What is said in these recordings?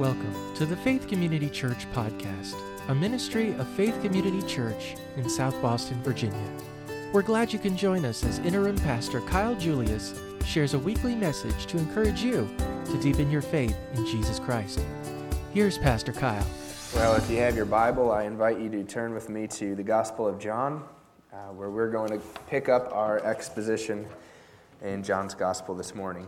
Welcome to the Faith Community Church Podcast, a ministry of Faith Community Church in South Boston, Virginia. We're glad you can join us as Interim Pastor Kyle Julius shares a weekly message to encourage you to deepen your faith in Jesus Christ. Here's Pastor Kyle. Well, if you have your Bible, I invite you to turn with me to the Gospel of John, uh, where we're going to pick up our exposition in John's Gospel this morning.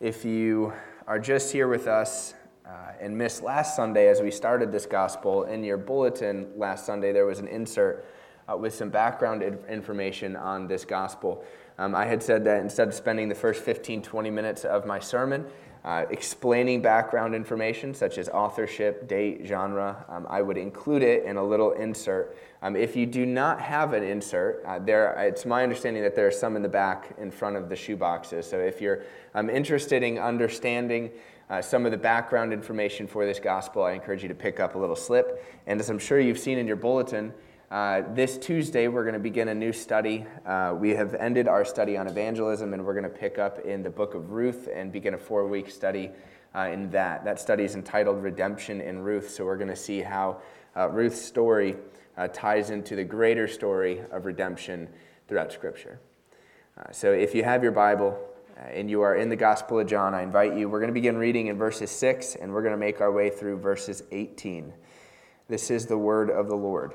If you are just here with us uh, and missed last Sunday as we started this gospel, in your bulletin last Sunday there was an insert uh, with some background information on this gospel. Um, I had said that instead of spending the first 15, 20 minutes of my sermon uh, explaining background information such as authorship, date, genre, um, I would include it in a little insert. Um, if you do not have an insert, uh, there, it's my understanding that there are some in the back in front of the shoe boxes. So if you're um, interested in understanding uh, some of the background information for this gospel, I encourage you to pick up a little slip. And as I'm sure you've seen in your bulletin, uh, this Tuesday, we're going to begin a new study. Uh, we have ended our study on evangelism, and we're going to pick up in the book of Ruth and begin a four week study uh, in that. That study is entitled Redemption in Ruth. So we're going to see how uh, Ruth's story uh, ties into the greater story of redemption throughout Scripture. So if you have your Bible, and you are in the Gospel of John, I invite you. We're going to begin reading in verses 6, and we're going to make our way through verses 18. This is the word of the Lord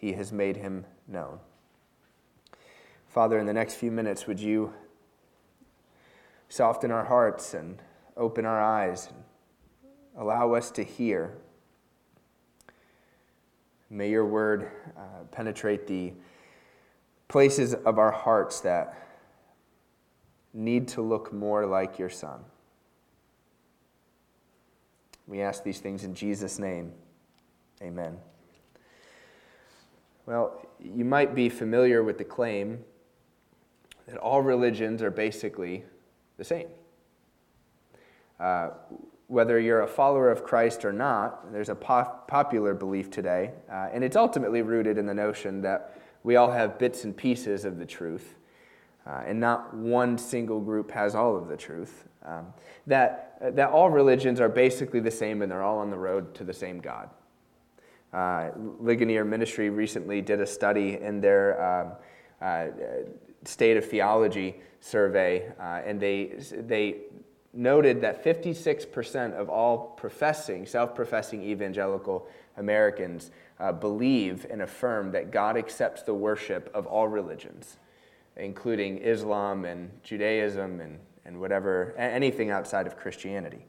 he has made him known. Father, in the next few minutes, would you soften our hearts and open our eyes and allow us to hear? May your word uh, penetrate the places of our hearts that need to look more like your Son. We ask these things in Jesus' name. Amen. Well, you might be familiar with the claim that all religions are basically the same. Uh, whether you're a follower of Christ or not, there's a popular belief today, uh, and it's ultimately rooted in the notion that we all have bits and pieces of the truth, uh, and not one single group has all of the truth. Um, that, that all religions are basically the same and they're all on the road to the same God. Uh, Ligonier Ministry recently did a study in their um, uh, state of theology survey, uh, and they, they noted that 56% of all professing, self professing evangelical Americans uh, believe and affirm that God accepts the worship of all religions, including Islam and Judaism and, and whatever, anything outside of Christianity.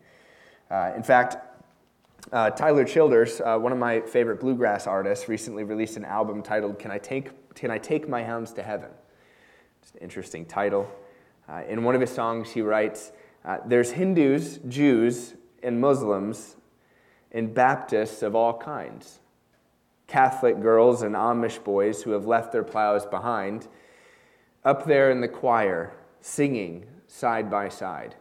Uh, in fact, uh, Tyler Childers, uh, one of my favorite bluegrass artists, recently released an album titled "Can I Take Can I Take My Hounds to Heaven?" It's an interesting title. Uh, in one of his songs, he writes, uh, "There's Hindus, Jews, and Muslims, and Baptists of all kinds, Catholic girls and Amish boys who have left their plows behind, up there in the choir, singing side by side,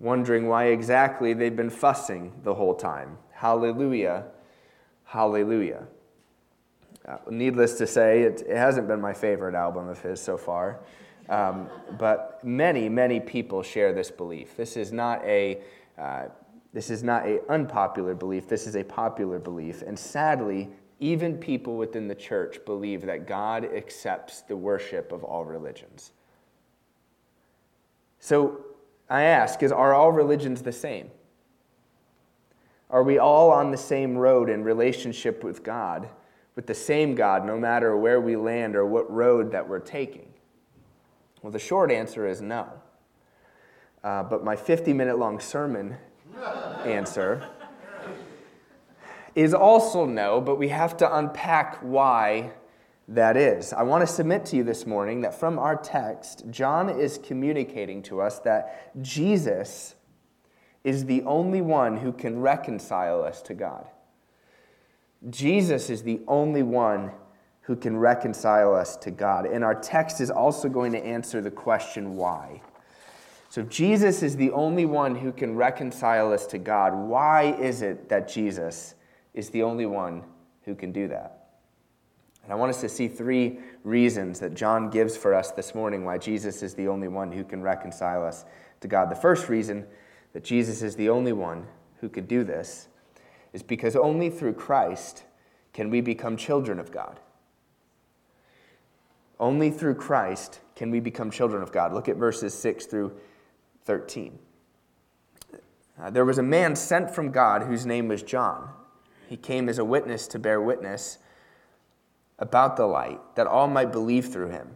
wondering why exactly they've been fussing the whole time. Hallelujah, hallelujah. Uh, needless to say, it, it, hasn't been my favorite album of his so far. Um, but many, many people share this belief. This is not a uh, this is not a unpopular belief. This is a popular belief, and sadly, even people within the church believe that God accepts the worship of all religions. So I ask: Is are all religions the same? Are we all on the same road in relationship with God? with the same God no matter where we land or what road that we're taking? Well, the short answer is no. Uh, but my 50 minute long sermon answer is also no, but we have to unpack why that is. I want to submit to you this morning that from our text, John is communicating to us that Jesus is the only one who can reconcile us to God. Jesus is the only one who can reconcile us to God. And our text is also going to answer the question why. So, if Jesus is the only one who can reconcile us to God. Why is it that Jesus is the only one who can do that? And I want us to see three reasons that John gives for us this morning why Jesus is the only one who can reconcile us to God. The first reason that Jesus is the only one who could do this is because only through Christ can we become children of God. Only through Christ can we become children of God. Look at verses 6 through 13. Uh, there was a man sent from God whose name was John. He came as a witness to bear witness about the light, that all might believe through him.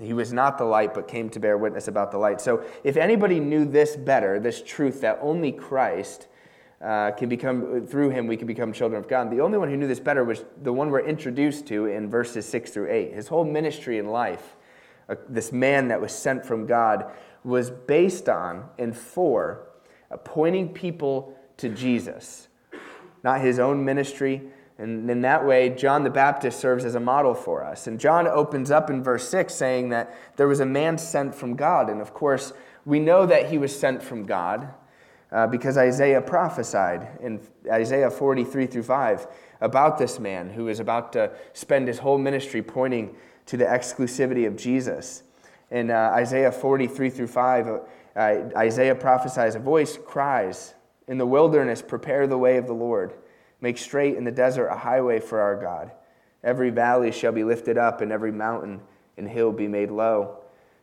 He was not the light, but came to bear witness about the light. So, if anybody knew this better, this truth that only Christ uh, can become, through him, we can become children of God. The only one who knew this better was the one we're introduced to in verses 6 through 8. His whole ministry in life, uh, this man that was sent from God, was based on and for uh, pointing people to Jesus, not his own ministry. And in that way, John the Baptist serves as a model for us. And John opens up in verse 6 saying that there was a man sent from God. And of course, we know that he was sent from God uh, because Isaiah prophesied in Isaiah 43 through 5 about this man who is about to spend his whole ministry pointing to the exclusivity of Jesus. In uh, Isaiah 43 through 5, uh, Isaiah prophesies, A voice cries, In the wilderness, prepare the way of the Lord. Make straight in the desert a highway for our God. Every valley shall be lifted up, and every mountain and hill be made low.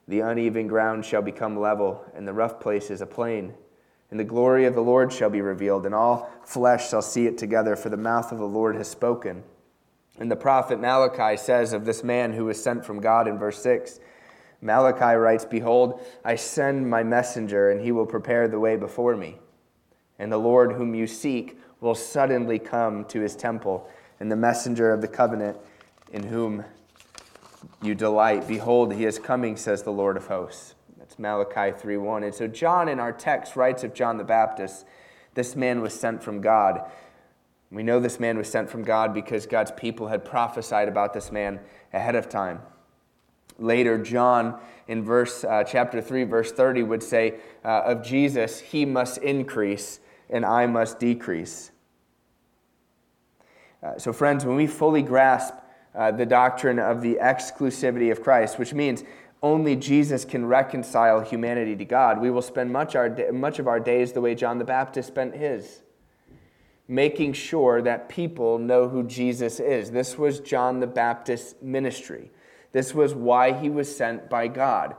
The uneven ground shall become level, and the rough places a plain and the glory of the Lord shall be revealed, and all flesh shall see it together, for the mouth of the Lord has spoken. And the prophet Malachi says of this man who was sent from God in verse 6 Malachi writes, Behold, I send my messenger, and he will prepare the way before me. And the Lord whom you seek will suddenly come to his temple, and the messenger of the covenant in whom you delight. Behold, he is coming, says the Lord of hosts. That's Malachi 3:1. And so John in our text writes of John the Baptist, this man was sent from God. We know this man was sent from God because God's people had prophesied about this man ahead of time. Later, John in verse uh, chapter 3, verse 30 would say uh, of Jesus, he must increase and I must decrease. Uh, so, friends, when we fully grasp uh, the doctrine of the exclusivity of Christ, which means only Jesus can reconcile humanity to God. We will spend much, our, much of our days the way John the Baptist spent his, making sure that people know who Jesus is. This was John the Baptist's ministry. This was why he was sent by God.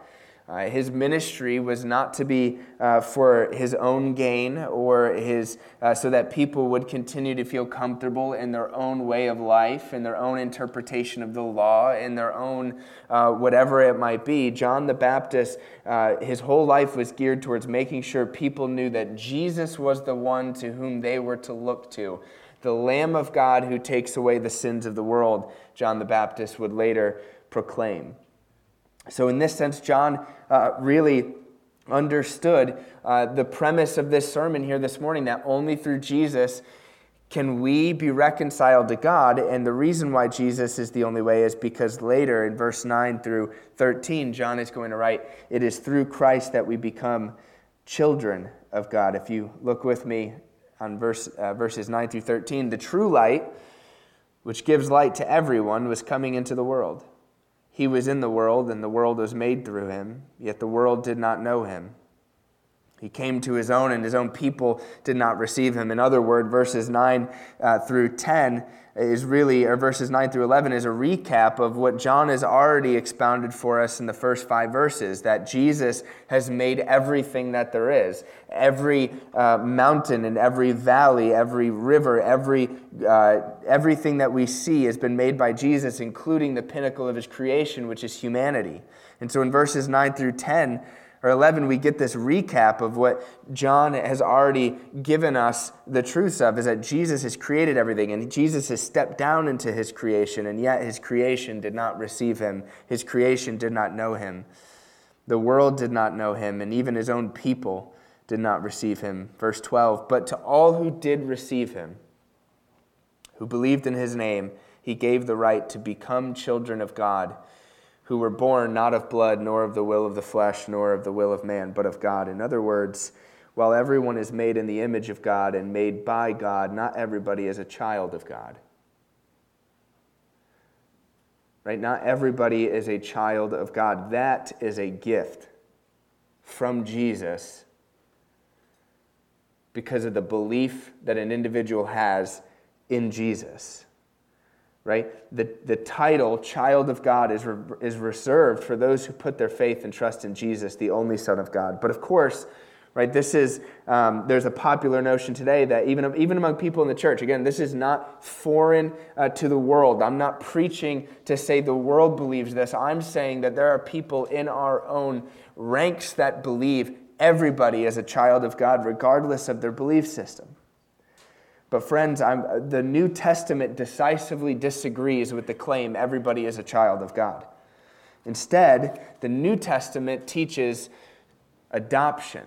Uh, his ministry was not to be uh, for his own gain or his, uh, so that people would continue to feel comfortable in their own way of life, in their own interpretation of the law, in their own uh, whatever it might be. John the Baptist, uh, his whole life was geared towards making sure people knew that Jesus was the one to whom they were to look to. The Lamb of God who takes away the sins of the world, John the Baptist would later proclaim. So, in this sense, John uh, really understood uh, the premise of this sermon here this morning that only through Jesus can we be reconciled to God? And the reason why Jesus is the only way is because later in verse 9 through 13, John is going to write, It is through Christ that we become children of God. If you look with me on verse, uh, verses 9 through 13, the true light, which gives light to everyone, was coming into the world. He was in the world, and the world was made through him, yet the world did not know him. He came to his own, and his own people did not receive him. In other words, verses 9 uh, through 10 is really, or verses 9 through 11 is a recap of what John has already expounded for us in the first five verses that Jesus has made everything that there is. Every uh, mountain and every valley, every river, every, uh, everything that we see has been made by Jesus, including the pinnacle of his creation, which is humanity. And so in verses 9 through 10, or 11, we get this recap of what John has already given us the truths of is that Jesus has created everything and Jesus has stepped down into his creation, and yet his creation did not receive him. His creation did not know him. The world did not know him, and even his own people did not receive him. Verse 12 But to all who did receive him, who believed in his name, he gave the right to become children of God who were born not of blood, nor of the will of the flesh, nor of the will of man, but of God. In other words, while everyone is made in the image of God and made by God, not everybody is a child of God. Right? Not everybody is a child of God. That is a gift from Jesus because of the belief that an individual has in Jesus right? The, the title, Child of God, is, re, is reserved for those who put their faith and trust in Jesus, the only Son of God. But of course, right, this is, um, there's a popular notion today that even, even among people in the church, again, this is not foreign uh, to the world. I'm not preaching to say the world believes this. I'm saying that there are people in our own ranks that believe everybody is a child of God, regardless of their belief system. But, friends, I'm, uh, the New Testament decisively disagrees with the claim everybody is a child of God. Instead, the New Testament teaches adoption.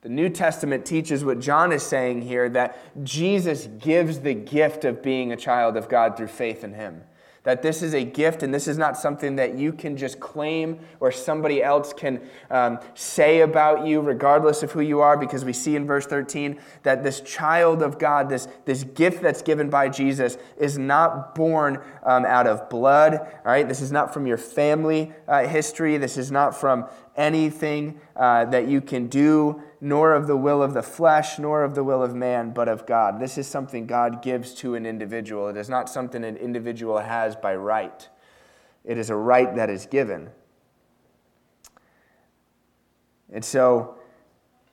The New Testament teaches what John is saying here that Jesus gives the gift of being a child of God through faith in him that this is a gift and this is not something that you can just claim or somebody else can um, say about you, regardless of who you are, because we see in verse 13 that this child of God, this, this gift that's given by Jesus, is not born um, out of blood, all right? This is not from your family uh, history, this is not from anything uh, that you can do, nor of the will of the flesh, nor of the will of man, but of God. This is something God gives to an individual. It is not something an individual has by right, it is a right that is given. And so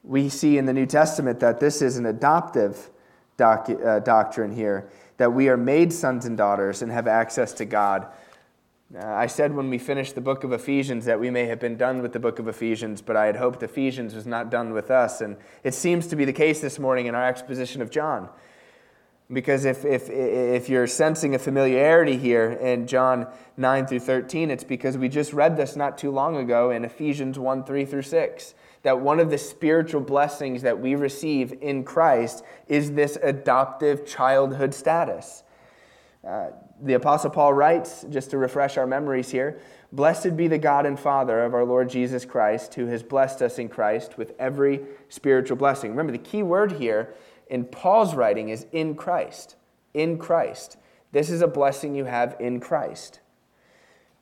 we see in the New Testament that this is an adoptive doc, uh, doctrine here, that we are made sons and daughters and have access to God uh, I said when we finished the book of Ephesians that we may have been done with the book of Ephesians, but I had hoped Ephesians was not done with us. And it seems to be the case this morning in our exposition of John. Because if, if, if you're sensing a familiarity here in John 9 through 13, it's because we just read this not too long ago in Ephesians 1 3 through 6. That one of the spiritual blessings that we receive in Christ is this adoptive childhood status. Uh, the Apostle Paul writes, just to refresh our memories here Blessed be the God and Father of our Lord Jesus Christ, who has blessed us in Christ with every spiritual blessing. Remember, the key word here in Paul's writing is in Christ. In Christ. This is a blessing you have in Christ.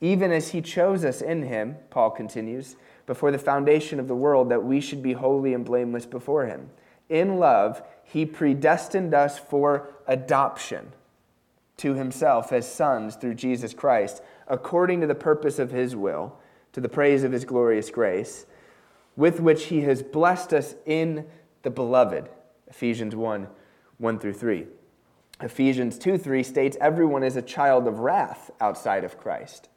Even as he chose us in him, Paul continues, before the foundation of the world, that we should be holy and blameless before him. In love, he predestined us for adoption to himself as sons through Jesus Christ, according to the purpose of his will, to the praise of his glorious grace, with which he has blessed us in the beloved. Ephesians 1 1 through 3. Ephesians 2 3 states everyone is a child of wrath outside of Christ.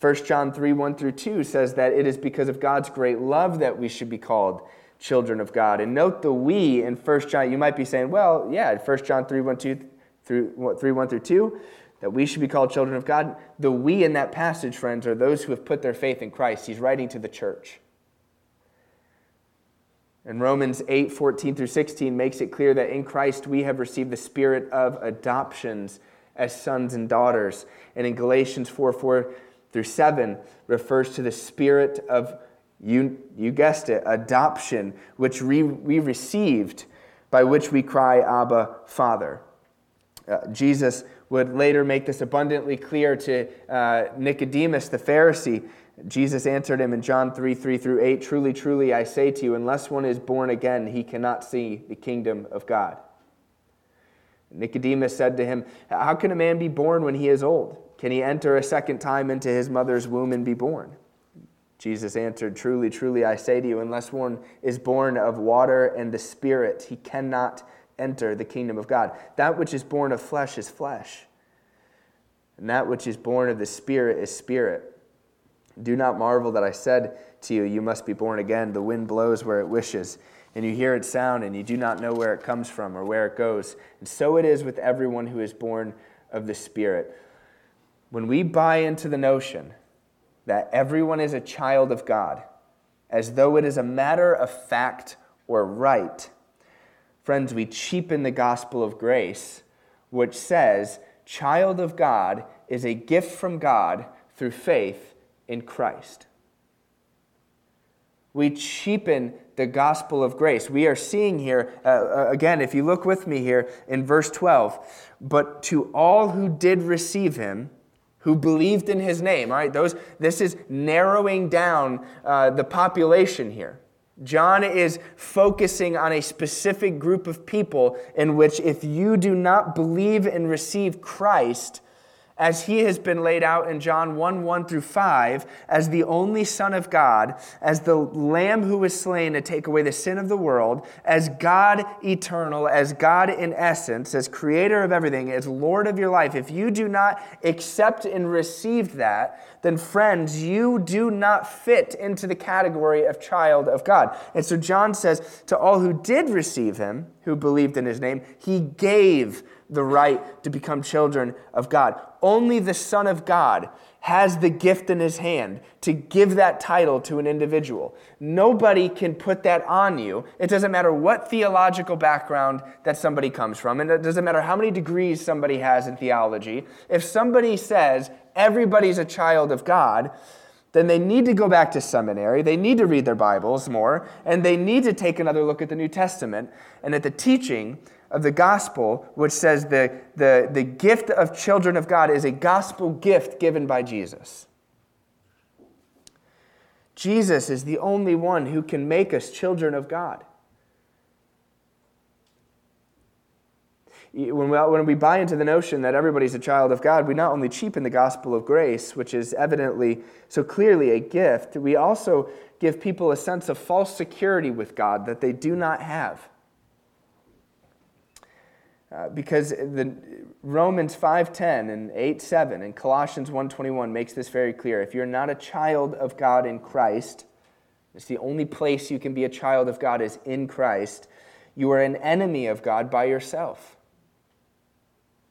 1 John 3 1 through 2 says that it is because of God's great love that we should be called children of God. And note the we in 1 John. You might be saying, well, yeah, 1 John 3 1 2 through 3 1 through 2, that we should be called children of God. The we in that passage, friends, are those who have put their faith in Christ. He's writing to the church. And Romans 8, 14 through 16 makes it clear that in Christ we have received the spirit of adoptions as sons and daughters. And in Galatians 4, 4 through 7 refers to the spirit of, you, you guessed it, adoption, which we, we received, by which we cry, Abba, Father. Uh, Jesus would later make this abundantly clear to uh, Nicodemus the Pharisee Jesus answered him in John 3 3 through 8 Truly, truly, I say to you, unless one is born again, he cannot see the kingdom of God. Nicodemus said to him, How can a man be born when he is old? Can he enter a second time into his mother's womb and be born? Jesus answered, Truly, truly, I say to you, unless one is born of water and the Spirit, he cannot enter the kingdom of God. That which is born of flesh is flesh, and that which is born of the Spirit is spirit. Do not marvel that I said to you, You must be born again. The wind blows where it wishes, and you hear its sound, and you do not know where it comes from or where it goes. And so it is with everyone who is born of the Spirit. When we buy into the notion that everyone is a child of God, as though it is a matter of fact or right, friends, we cheapen the gospel of grace, which says, Child of God is a gift from God through faith in Christ. We cheapen the gospel of grace. We are seeing here, uh, uh, again, if you look with me here in verse 12, but to all who did receive him, who believed in his name, all right, those, this is narrowing down uh, the population here. John is focusing on a specific group of people in which, if you do not believe and receive Christ, as he has been laid out in John 1 1 through 5, as the only Son of God, as the Lamb who was slain to take away the sin of the world, as God eternal, as God in essence, as creator of everything, as Lord of your life, if you do not accept and receive that, then friends, you do not fit into the category of child of God. And so John says, to all who did receive him, who believed in his name, he gave the right to become children of God. Only the Son of God has the gift in his hand to give that title to an individual. Nobody can put that on you. It doesn't matter what theological background that somebody comes from, and it doesn't matter how many degrees somebody has in theology. If somebody says everybody's a child of God, then they need to go back to seminary, they need to read their Bibles more, and they need to take another look at the New Testament and at the teaching of the gospel, which says the, the, the gift of children of God is a gospel gift given by Jesus. Jesus is the only one who can make us children of God. When we, when we buy into the notion that everybody's a child of God, we not only cheapen the gospel of grace, which is evidently so clearly a gift, we also give people a sense of false security with God that they do not have. Uh, because the Romans 5:10 and 8:7 and Colossians 1:21 makes this very clear. If you're not a child of God in Christ, it's the only place you can be a child of God is in Christ. You are an enemy of God by yourself.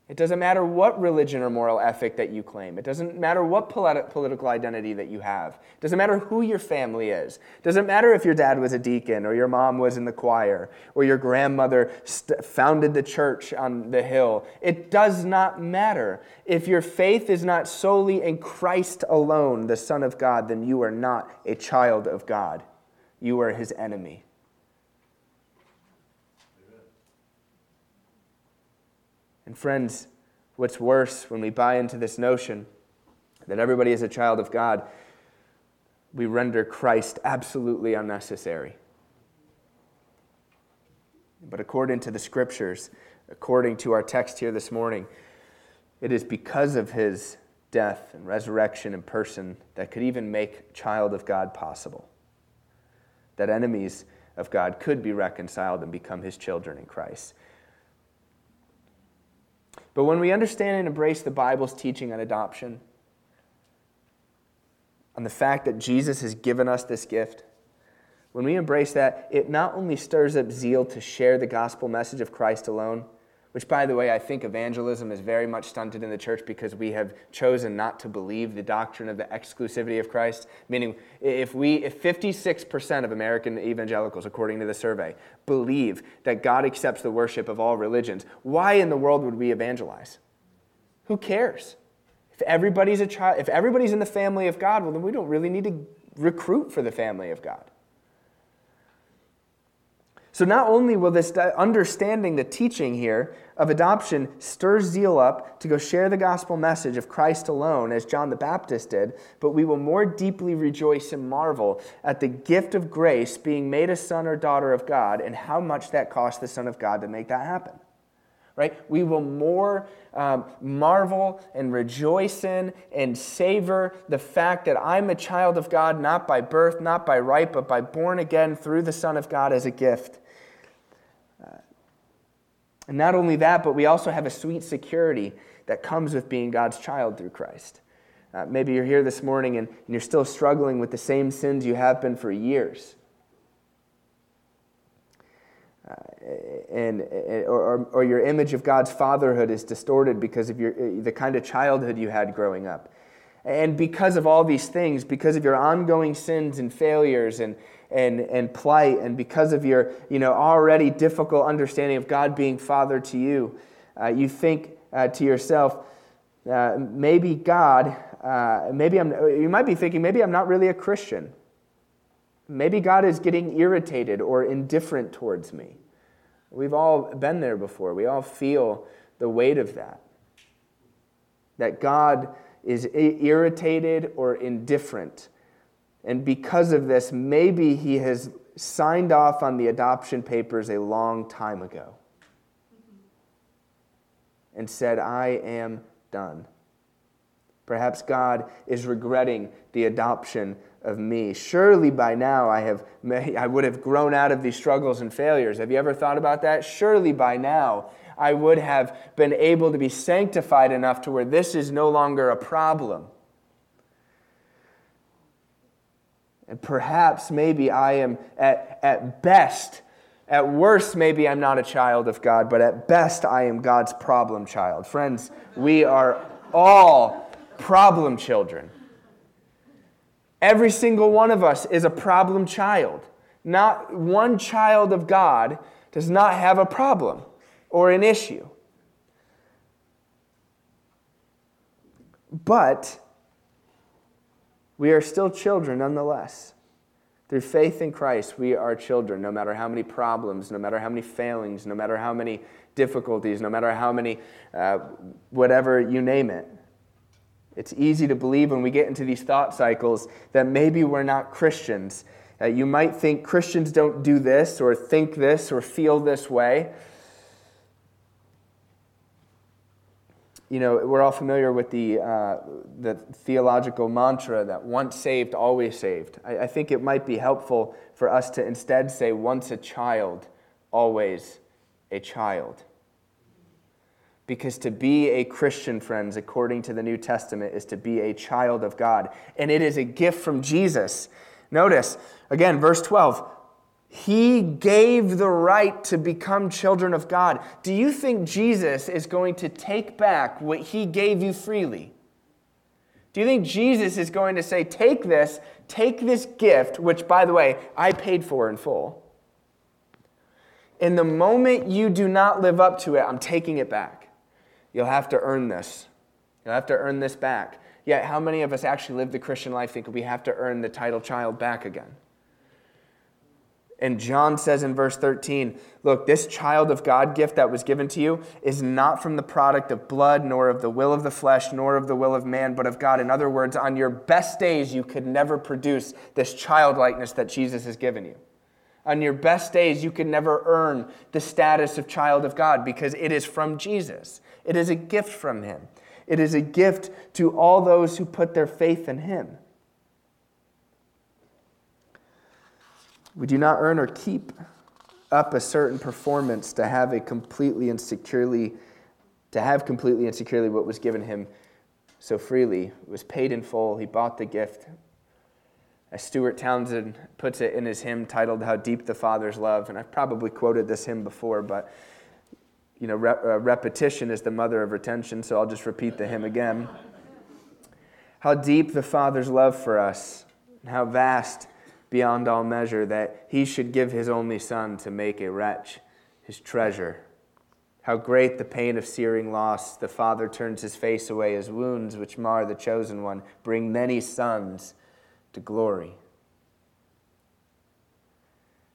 It doesn't matter what religion or moral ethic that you claim. It doesn't matter what politi- political identity that you have. It doesn't matter who your family is. It doesn't matter if your dad was a deacon or your mom was in the choir or your grandmother st- founded the church on the hill. It does not matter. If your faith is not solely in Christ alone, the Son of God, then you are not a child of God. You are his enemy. And friends, what's worse when we buy into this notion that everybody is a child of God, we render Christ absolutely unnecessary. But according to the scriptures, according to our text here this morning, it is because of his death and resurrection in person that could even make child of God possible. That enemies of God could be reconciled and become his children in Christ. But when we understand and embrace the Bible's teaching on adoption, on the fact that Jesus has given us this gift, when we embrace that, it not only stirs up zeal to share the gospel message of Christ alone, which, by the way, I think evangelism is very much stunted in the church because we have chosen not to believe the doctrine of the exclusivity of Christ. Meaning, if we, if 56% of American evangelicals, according to the survey, believe that God accepts the worship of all religions, why in the world would we evangelize? Who cares? If everybody's a child, if everybody's in the family of God, well, then we don't really need to recruit for the family of God. So, not only will this understanding the teaching here of adoption stir zeal up to go share the gospel message of Christ alone, as John the Baptist did, but we will more deeply rejoice and marvel at the gift of grace being made a son or daughter of God and how much that cost the Son of God to make that happen. Right? We will more um, marvel and rejoice in and savor the fact that I'm a child of God, not by birth, not by right, but by born again through the Son of God as a gift. And not only that, but we also have a sweet security that comes with being God's child through Christ. Uh, maybe you're here this morning and, and you're still struggling with the same sins you have been for years. Uh, and, or, or your image of God's fatherhood is distorted because of your, the kind of childhood you had growing up. And because of all these things, because of your ongoing sins and failures and, and, and plight, and because of your you know, already difficult understanding of God being Father to you, uh, you think uh, to yourself, uh, maybe God, uh, maybe I'm, you might be thinking, maybe I'm not really a Christian. Maybe God is getting irritated or indifferent towards me. We've all been there before. We all feel the weight of that. That God is irritated or indifferent and because of this, maybe he has signed off on the adoption papers a long time ago and said, I am done. Perhaps God is regretting the adoption of me. Surely by now I, have, I would have grown out of these struggles and failures. Have you ever thought about that? Surely by now I would have been able to be sanctified enough to where this is no longer a problem. And perhaps, maybe I am at, at best, at worst, maybe I'm not a child of God, but at best, I am God's problem child. Friends, we are all problem children. Every single one of us is a problem child. Not one child of God does not have a problem or an issue. But we are still children nonetheless. Through faith in Christ, we are children, no matter how many problems, no matter how many failings, no matter how many difficulties, no matter how many, uh, whatever you name it. It's easy to believe when we get into these thought cycles that maybe we're not Christians. Uh, you might think Christians don't do this or think this or feel this way. You know, we're all familiar with the, uh, the theological mantra that once saved, always saved. I, I, think it might be helpful for us to instead say, once a child, always a child. Because to be a Christian, friends, according to the New Testament, is to be a child of God. And it is a gift from Jesus. Notice, again, verse 12 he gave the right to become children of God. Do you think Jesus is going to take back what he gave you freely? Do you think Jesus is going to say, Take this, take this gift, which, by the way, I paid for in full. In the moment you do not live up to it, I'm taking it back. You'll have to earn this. You'll have to earn this back. Yet, how many of us actually live the Christian life think we have to earn the title child back again? And John says in verse 13, Look, this child of God gift that was given to you is not from the product of blood, nor of the will of the flesh, nor of the will of man, but of God. In other words, on your best days, you could never produce this childlikeness that Jesus has given you. On your best days, you could never earn the status of child of God because it is from Jesus. It is a gift from Him. It is a gift to all those who put their faith in Him. We do not earn or keep up a certain performance to have a completely and securely to have completely and securely what was given him so freely. It was paid in full. He bought the gift. As Stuart Townend puts it in his hymn titled How Deep the Father's Love, and I've probably quoted this hymn before, but you know, uh, repetition is the mother of retention, so I'll just repeat the hymn again. How deep the Father's love for us, and how vast beyond all measure that he should give his only Son to make a wretch his treasure. How great the pain of searing loss, the Father turns his face away, his wounds which mar the chosen one bring many sons to glory.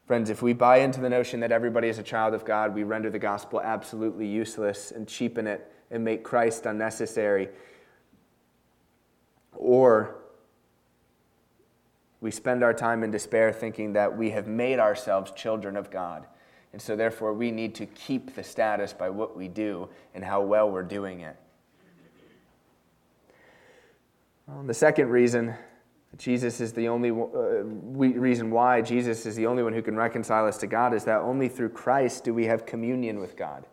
Friends, if we buy into the notion that everybody is a child of God, we render the gospel absolutely useless and cheapen it and make Christ unnecessary. Or we spend our time in despair thinking that we have made ourselves children of God. And so, therefore, we need to keep the status by what we do and how well we're doing it. Well, the second reason Jesus is the only uh, reason why Jesus is the only one who can reconcile us to God is that only through Christ do we have communion with God.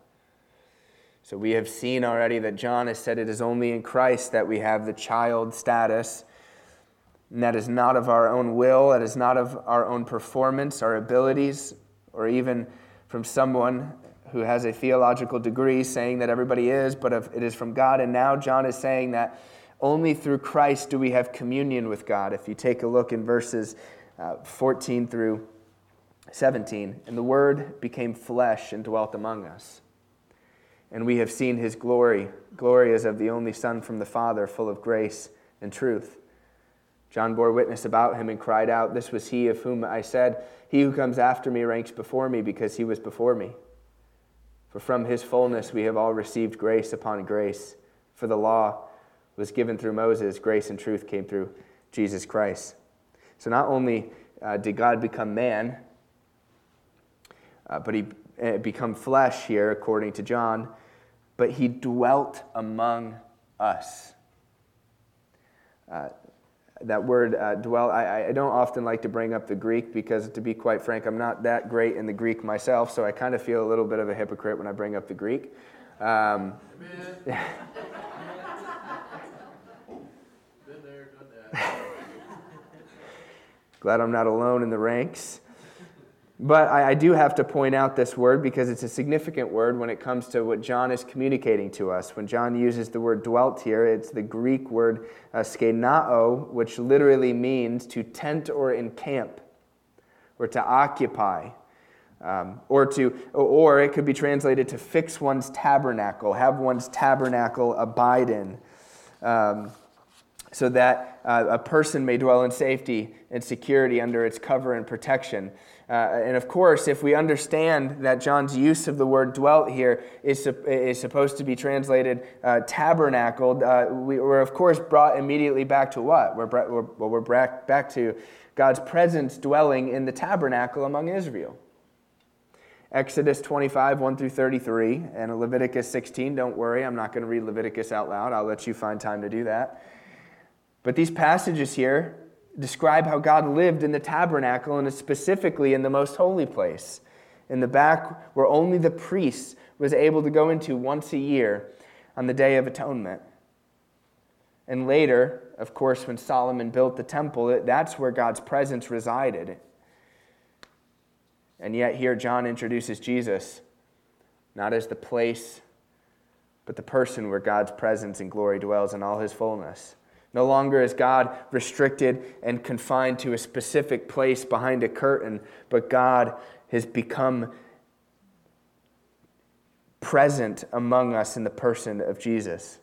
So we have seen already that John has said it is only in Christ that we have the child status. And that is not of our own will, that is not of our own performance, our abilities, or even from someone who has a theological degree saying that everybody is, but it is from God. And now John is saying that only through Christ do we have communion with God. If you take a look in verses uh, 14 through 17, and the Word became flesh and dwelt among us. And we have seen his glory. Glory is of the only Son from the Father, full of grace and truth. John bore witness about him and cried out, This was he of whom I said, He who comes after me ranks before me, because he was before me. For from his fullness we have all received grace upon grace. For the law, was given through Moses, grace and truth came through Jesus Christ. So not only uh, did God become man, uh, but he uh, become flesh here, according to John, but he dwelt among us. That word uh, dwell, I, I, don't often like to bring up the Greek because, to be quite frank, I'm not that great in the Greek myself, so I kind of feel a little bit of a hypocrite when I bring up the Greek. Um, Glad I'm not alone in the ranks. But I, I, do have to point out this word because it's a significant word when it comes to what John is communicating to us. When John uses the word dwelt here, it's the Greek word uh, skenao, which literally means to tent or encamp or to occupy. Um, or to or it could be translated to fix one's tabernacle have one's tabernacle abide in um, so that uh, a person may dwell in safety and security under its cover and protection. Uh, and of course, if we understand that John's use of the word dwelt here is, is supposed to be translated uh, tabernacled, uh, we, are of course brought immediately back to what? We're, we're, well, we're back, back to God's presence dwelling in the tabernacle among Israel. Exodus 25, 1 through 33, and Leviticus 16. Don't worry, I'm not going to read Leviticus out loud. I'll let you find time to do that. But these passages here describe how God lived in the tabernacle and specifically in the most holy place, in the back where only the priest was able to go into once a year on the Day of Atonement. And later, of course, when Solomon built the temple, that's where God's presence resided. And yet, here John introduces Jesus not as the place, but the person where God's presence and glory dwells in all his fullness. No longer is God restricted and confined to a specific place behind a curtain, but God has become present among us in the person of Jesus.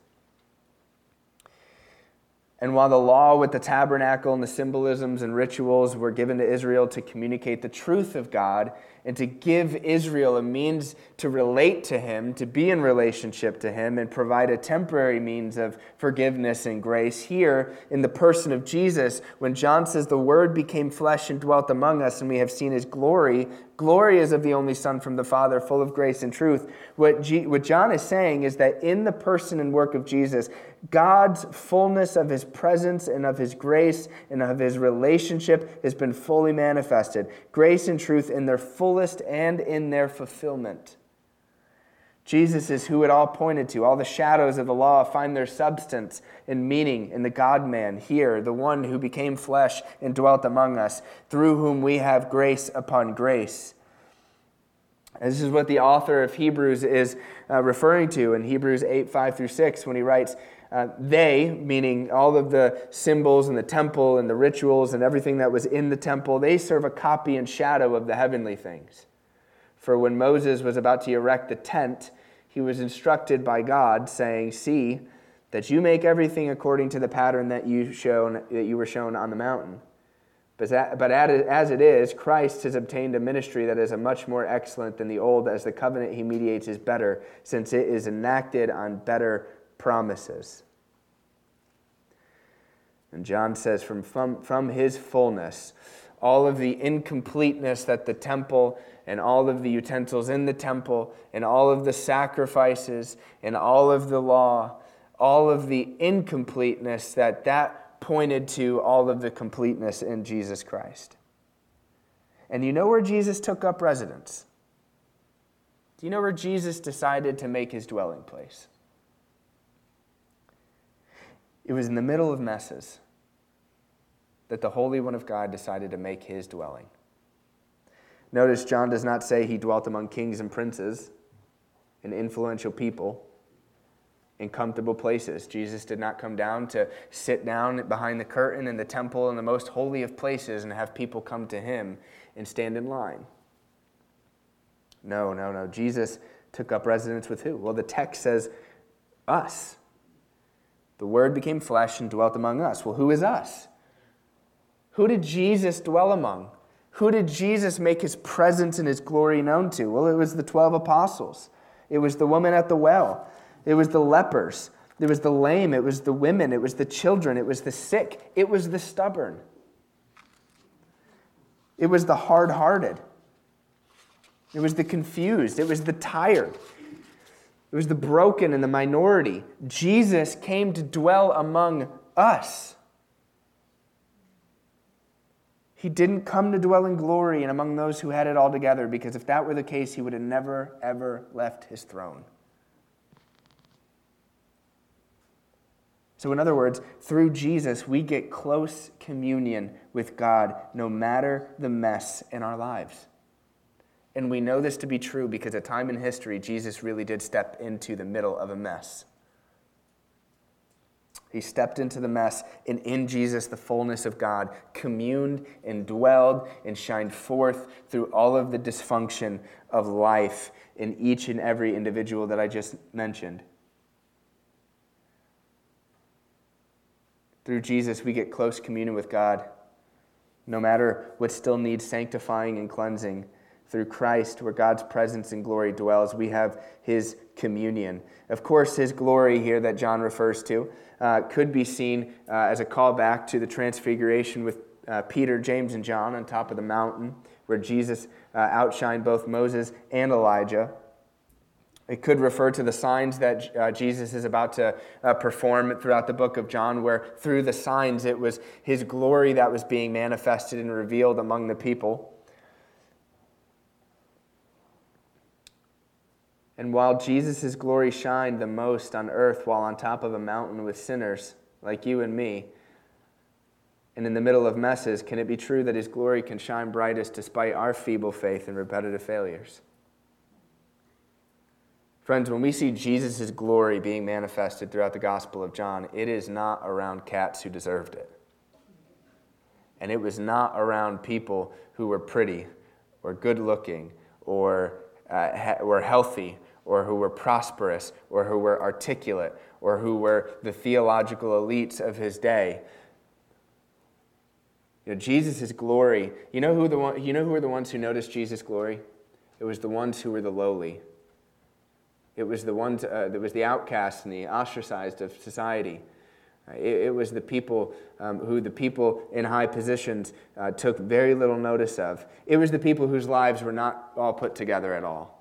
And while the law with the tabernacle and the symbolisms and rituals were given to Israel to communicate the truth of God and to give Israel a means to relate to Him, to be in relationship to Him, and provide a temporary means of forgiveness and grace. Here, in the person of Jesus, when John says, The Word became flesh and dwelt among us, and we have seen His glory, glory is of the only Son from the Father, full of grace and truth. What, G- what John is saying is that in the person and work of Jesus, God's fullness of His presence and of His grace and of His relationship has been fully manifested. Grace and truth in their full fullest and in their fulfillment. Jesus is who it all pointed to. All the shadows of the law find their substance and meaning in the God man here, the one who became flesh and dwelt among us, through whom we have grace upon grace. This is what the author of Hebrews is uh, referring to in Hebrews 8 5 through 6 when he writes, uh, They, meaning all of the symbols and the temple and the rituals and everything that was in the temple, they serve a copy and shadow of the heavenly things. For when Moses was about to erect the tent, he was instructed by God, saying, See, that you make everything according to the pattern that you, shown, that you were shown on the mountain. But, as it is, Christ has obtained a ministry that is a much more excellent than the old, as the covenant he mediates is better, since it is enacted on better promises. And John says, from, from, from his fullness, all of the incompleteness that the temple and all of the utensils in the temple and all of the sacrifices and all of the law, all of the incompleteness that that pointed to all of the completeness in Jesus Christ. And you know where Jesus took up residence? Do you know where Jesus decided to make his dwelling place? It was in the middle of messes that the Holy One of God decided to make his dwelling. Notice John does not say he dwelt among kings and princes and influential people in comfortable places. Jesus did not come down to sit down behind the curtain in the temple in the most holy of places and have people come to him and stand in line. No, no, no. Jesus took up residence with who? Well, the text says us. The Word became flesh and dwelt among us. Well, who is us? Who did Jesus dwell among? Who did Jesus make his presence and his glory known to? Well, it was the 12 apostles. It was the woman at the well. It was the lepers. It was the lame. It was the women. It was the children. It was the sick. It was the stubborn. It was the hard hearted. It was the confused. It was the tired. It was the broken and the minority. Jesus came to dwell among us. He didn't come to dwell in glory and among those who had it all together, because if that were the case, he would have never, ever left his throne. So, in other words, through Jesus, we get close communion with God no matter the mess in our lives. And we know this to be true because at time in history, Jesus really did step into the middle of a mess. He stepped into the mess, and in Jesus, the fullness of God communed and dwelled and shined forth through all of the dysfunction of life in each and every individual that I just mentioned. Through Jesus, we get close communion with God. No matter what still needs sanctifying and cleansing, through Christ, where God's presence and glory dwells, we have his communion. Of course, his glory here that John refers to uh, could be seen uh, as a callback to the transfiguration with uh, Peter, James, and John on top of the mountain, where Jesus uh, outshined both Moses and Elijah. It could refer to the signs that uh, Jesus is about to uh, perform throughout the book of John, where through the signs it was his glory that was being manifested and revealed among the people. And while Jesus' glory shined the most on earth while on top of a mountain with sinners like you and me, and in the middle of messes, can it be true that his glory can shine brightest despite our feeble faith and repetitive failures? Friends, when we see Jesus' glory being manifested throughout the Gospel of John, it is not around cats who deserved it. And it was not around people who were pretty or good looking or uh, were healthy or who were prosperous or who were articulate or who were the theological elites of his day. You know, Jesus' glory, you know, who the one, you know who were the ones who noticed Jesus' glory? It was the ones who were the lowly. It was the ones uh, that was the outcast and the ostracized of society. It, it was the people um, who the people in high positions uh, took very little notice of. It was the people whose lives were not all put together at all.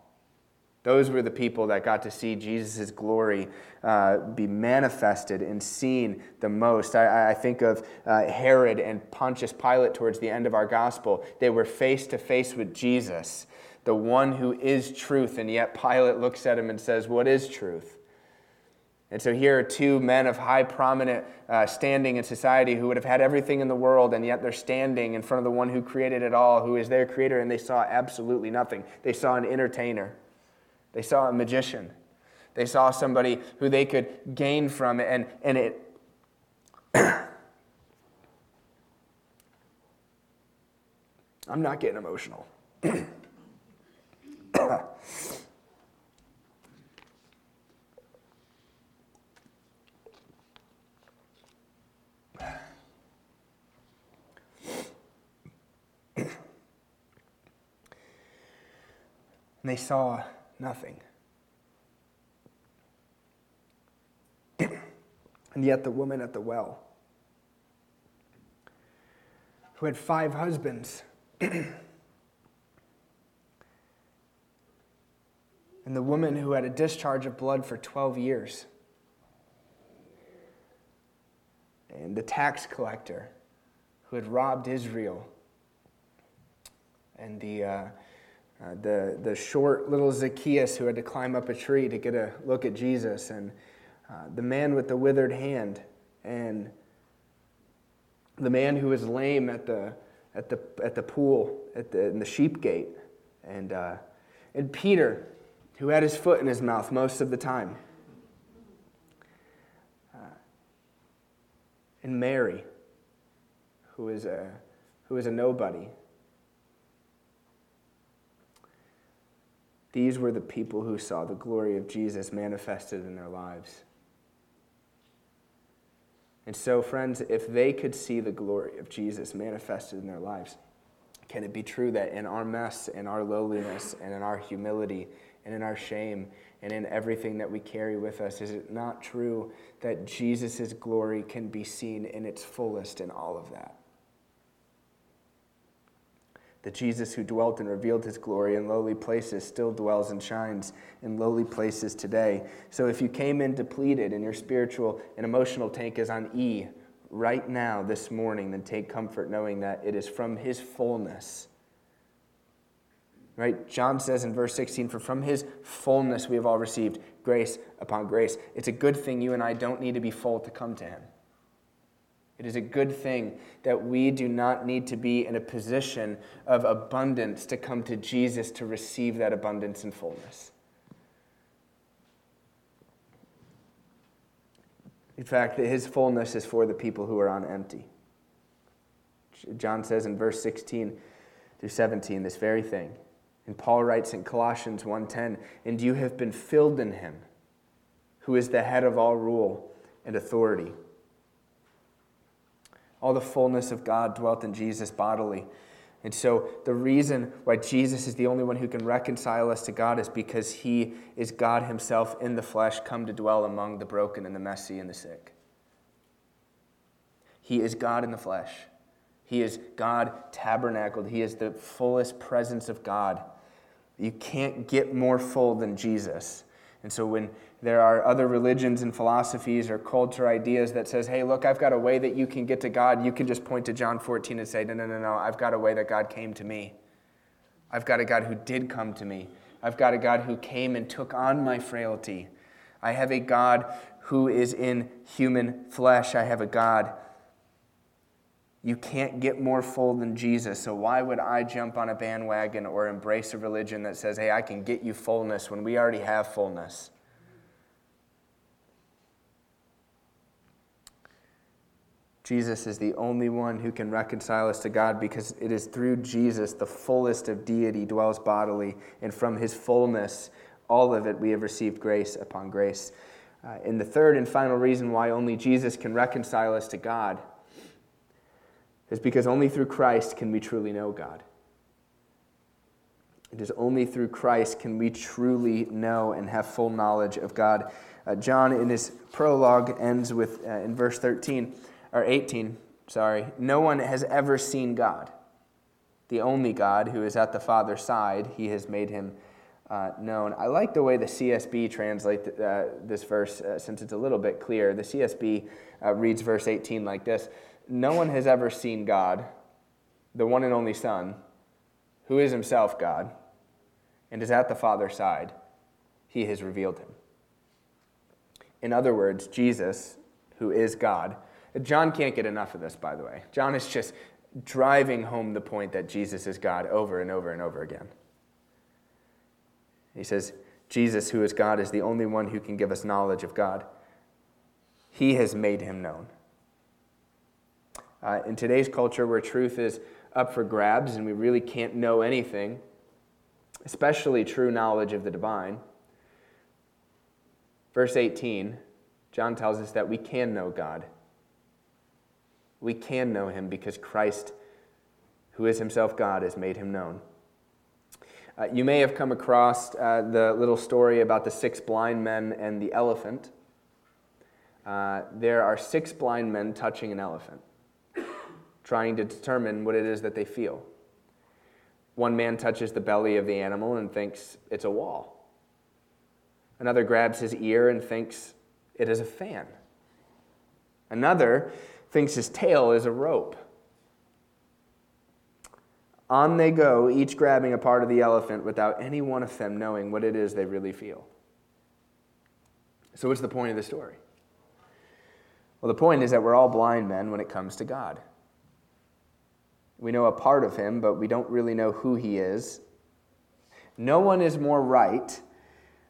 Those were the people that got to see Jesus' glory uh, be manifested and seen the most. I, I think of uh, Herod and Pontius Pilate towards the end of our gospel. They were face to face with Jesus the one who is truth. And yet Pilate looks at him and says, What is truth? And so here are two men of high prominent uh, standing in society who would have had everything in the world, and yet they're standing in front of the one who created it all, who is their creator, and they saw absolutely nothing. They saw an entertainer, they saw a magician, they saw somebody who they could gain from, and, and it. I'm not getting emotional. and they saw nothing. and yet, the woman at the well, who had five husbands, and the woman who had a discharge of blood for 12 years, and the tax collector who had robbed Israel, and the uh, uh, the, the short little Zacchaeus who had to climb up a tree to get a look at Jesus, and uh, the man with the withered hand, and the man who was lame at the, at the, at the pool, at the, in the sheep gate, and, uh, and Peter, who had his foot in his mouth most of the time, uh, and Mary, who is a, who is a nobody. These were the people who saw the glory of Jesus manifested in their lives. And so, friends, if they could see the glory of Jesus manifested in their lives, can it be true that in our mess, in our lowliness, and in our humility, and in our shame, and in everything that we carry with us, is it not true that Jesus' glory can be seen in its fullest in all of that? The Jesus, who dwelt and revealed his glory in lowly places, still dwells and shines in lowly places today. So if you came in depleted and your spiritual and emotional tank is on E right now, this morning, then take comfort knowing that it is from his fullness. Right? John says in verse 16, For from his fullness we have all received grace upon grace. It's a good thing you and I don't need to be full to come to him. It is a good thing that we do not need to be in a position of abundance to come to Jesus to receive that abundance and fullness. In fact, his fullness is for the people who are on empty. John says in verse 16 through 17 this very thing. And Paul writes in Colossians 1:10, "And you have been filled in him, who is the head of all rule and authority." All the fullness of God dwelt in Jesus bodily. And so, the reason why Jesus is the only one who can reconcile us to God is because he is God himself in the flesh, come to dwell among the broken and the messy and the sick. He is God in the flesh. He is God tabernacled. He is the fullest presence of God. You can't get more full than Jesus. And so when there are other religions and philosophies or culture ideas that says, hey, look, I've got a way that you can get to God, you can just point to John 14 and say, no, no, no, no, I've got a way that God came to me. I've got a God who did come to me. I've got a God who came and took on my frailty. I have a God who is in human flesh. I have a God. You can't get more full than Jesus. So, why would I jump on a bandwagon or embrace a religion that says, hey, I can get you fullness when we already have fullness? Jesus is the only one who can reconcile us to God because it is through Jesus the fullest of deity dwells bodily, and from his fullness, all of it, we have received grace upon grace. Uh, and the third and final reason why only Jesus can reconcile us to God is because only through Christ can we truly know God. It is only through Christ can we truly know and have full knowledge of God. Uh, John, in his prologue, ends with, uh, in verse 13, or 18, sorry, no one has ever seen God. The only God who is at the Father's side, he has made him uh, known. I like the way the CSB translates uh, this verse uh, since it's a little bit clear. The CSB uh, reads verse 18 like this No one has ever seen God, the one and only Son, who is himself God, and is at the Father's side. He has revealed him. In other words, Jesus, who is God. John can't get enough of this, by the way. John is just driving home the point that Jesus is God over and over and over again. He says, Jesus, who is God, is the only one who can give us knowledge of God. He has made him known. Uh, in today's culture, where truth is up for grabs and we really can't know anything, especially true knowledge of the divine, verse 18, John tells us that we can know God. We can know him because Christ, who is himself God, has made him known. Uh, you may have come across uh, the little story about the six blind men and the elephant. Uh, there are six blind men touching an elephant, trying to determine what it is that they feel. One man touches the belly of the animal and thinks it's a wall. Another grabs his ear and thinks it is a fan. Another thinks his tail is a rope. On they go, each grabbing a part of the elephant without any one of them knowing what it is they really feel. So, what's the point of the story? Well, the point is that we're all blind men when it comes to God. We know a part of him, but we don't really know who he is. No one is more right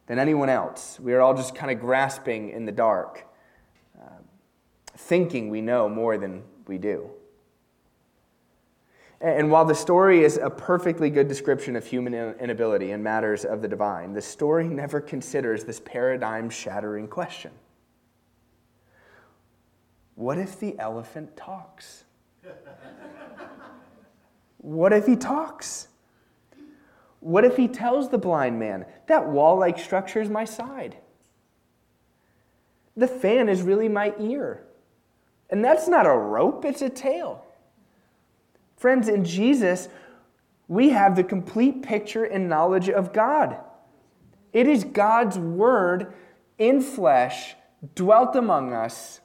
than anyone else. We are all just kind of grasping in the dark, uh, thinking we know more than we do. And while the story is a perfectly good description of human inability in matters of the divine, the story never considers this paradigm shattering question What if the elephant talks? what if he talks? What if he tells the blind man, That wall like structure is my side? The fan is really my ear. And that's not a rope, it's a tail. Friends, in Jesus, we have the complete picture and knowledge of God. It is God's Word in flesh, dwelt among us,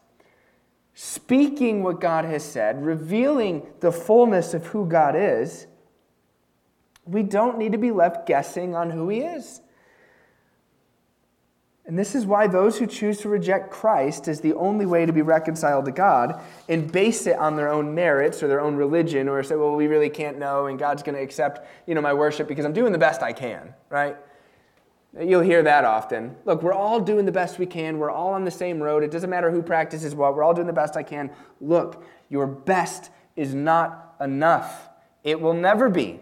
speaking what God has said, revealing the fullness of who God is. We don't need to be left guessing on who He is. And this is why those who choose to reject Christ as the only way to be reconciled to God and base it on their own merits or their own religion or say, well, we really can't know and God's going to accept, you know, my worship because I'm doing the best I can, right? You'll hear that often. Look, we're all doing the best we can. We're all on the same road. It doesn't matter who practices what. We're all doing the best I can. Look, your best is not enough. It will never be.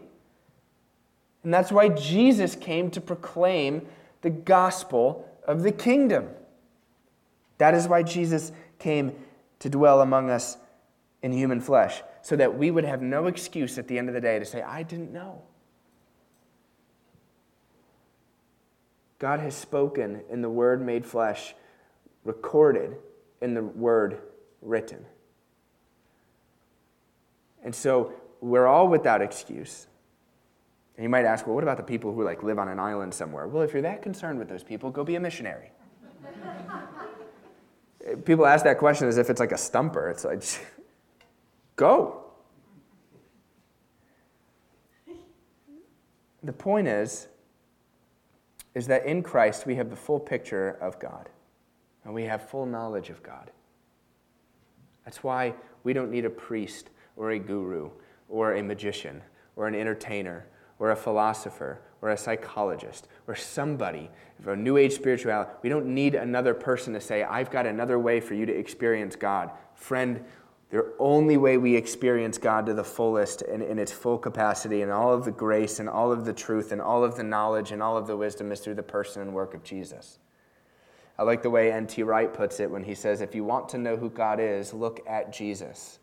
And that's why Jesus came to proclaim the gospel of the kingdom. That is why Jesus came to dwell among us in human flesh, so that we would have no excuse at the end of the day to say, I didn't know. God has spoken in the Word made flesh, recorded in the Word written. And so we're all without excuse. And you might ask, well, what about the people who like live on an island somewhere? Well, if you're that concerned with those people, go be a missionary. people ask that question as if it's like a stumper. It's like, go. The point is, is that in Christ we have the full picture of God, and we have full knowledge of God. That's why we don't need a priest or a guru or a magician or an entertainer or a philosopher or a psychologist or somebody for a new age spirituality. We don't need another person to say, I've got another way for you to experience God. Friend, the only way we experience God to the fullest and in its full capacity and all of the grace and all of the truth and all of the knowledge and all of the wisdom is through the person and work of Jesus. I like the way N.T. Wright puts it when he says, If you want to know who God is, look at Jesus.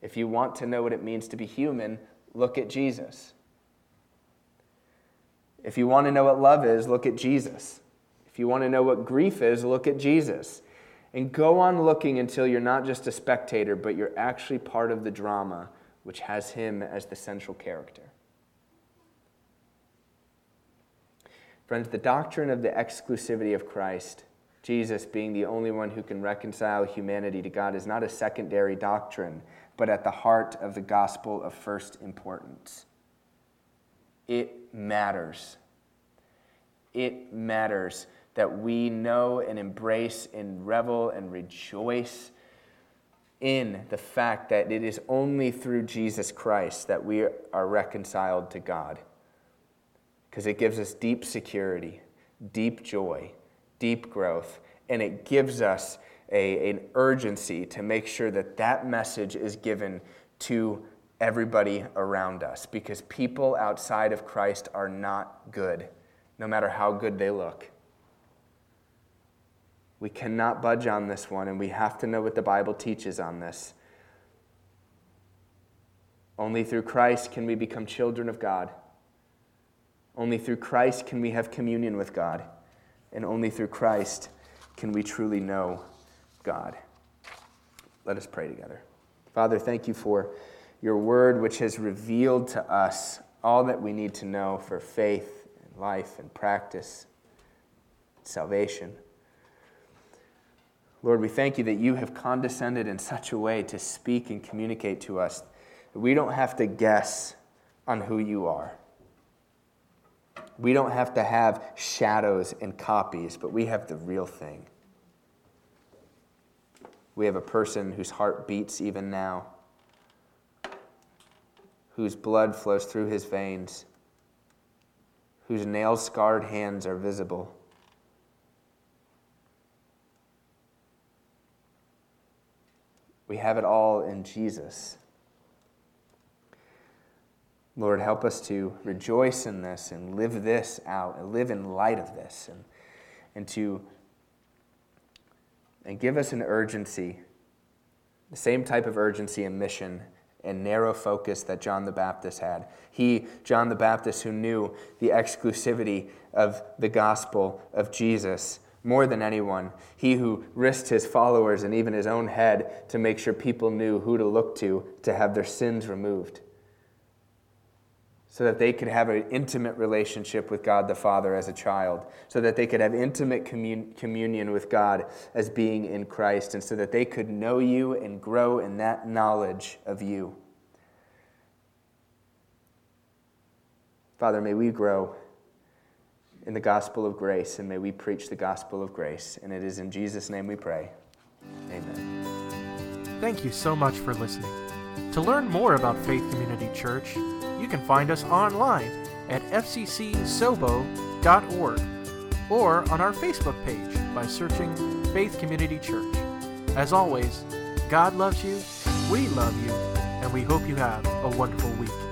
If you want to know what it means to be human, look at Jesus. If you want to know what love is, look at Jesus. If you want to know what grief is, look at Jesus. And go on looking until you're not just a spectator, but you're actually part of the drama which has him as the central character. Friends, the doctrine of the exclusivity of Christ, Jesus being the only one who can reconcile humanity to God, is not a secondary doctrine, but at the heart of the gospel of first importance. It matters. It matters that we know and embrace and revel and rejoice in the fact that it is only through Jesus Christ that we are reconciled to God. Because it gives us deep security, deep joy, deep growth, and it gives us a, an urgency to make sure that that message is given to everybody around us because people outside of Christ are not good, no matter how good they look. We cannot budge on this one, and we have to know what the Bible teaches on this. Only through Christ can we become children of God. Only through Christ can we have communion with God. And only through Christ can we truly know God. Let us pray together. Father, thank you for your word, which has revealed to us all that we need to know for faith and life and practice, salvation. Lord, we thank you that you have condescended in such a way to speak and communicate to us that we don't have to guess on who you are. We don't have to have shadows and copies, but we have the real thing. We have a person whose heart beats even now, whose blood flows through his veins, whose nail scarred hands are visible We have it all in Jesus. Lord, help us to rejoice in this and live this out and live in light of this and, and to and give us an urgency, the same type of urgency and mission and narrow focus that John the Baptist had. He, John the Baptist, who knew the exclusivity of the gospel of Jesus, more than anyone, he who risked his followers and even his own head to make sure people knew who to look to to have their sins removed. So that they could have an intimate relationship with God the Father as a child, so that they could have intimate commun- communion with God as being in Christ, and so that they could know you and grow in that knowledge of you. Father, may we grow in the gospel of grace, and may we preach the gospel of grace. And it is in Jesus' name we pray. Amen. Thank you so much for listening. To learn more about Faith Community Church, you can find us online at fccsobo.org or on our Facebook page by searching Faith Community Church. As always, God loves you, we love you, and we hope you have a wonderful week.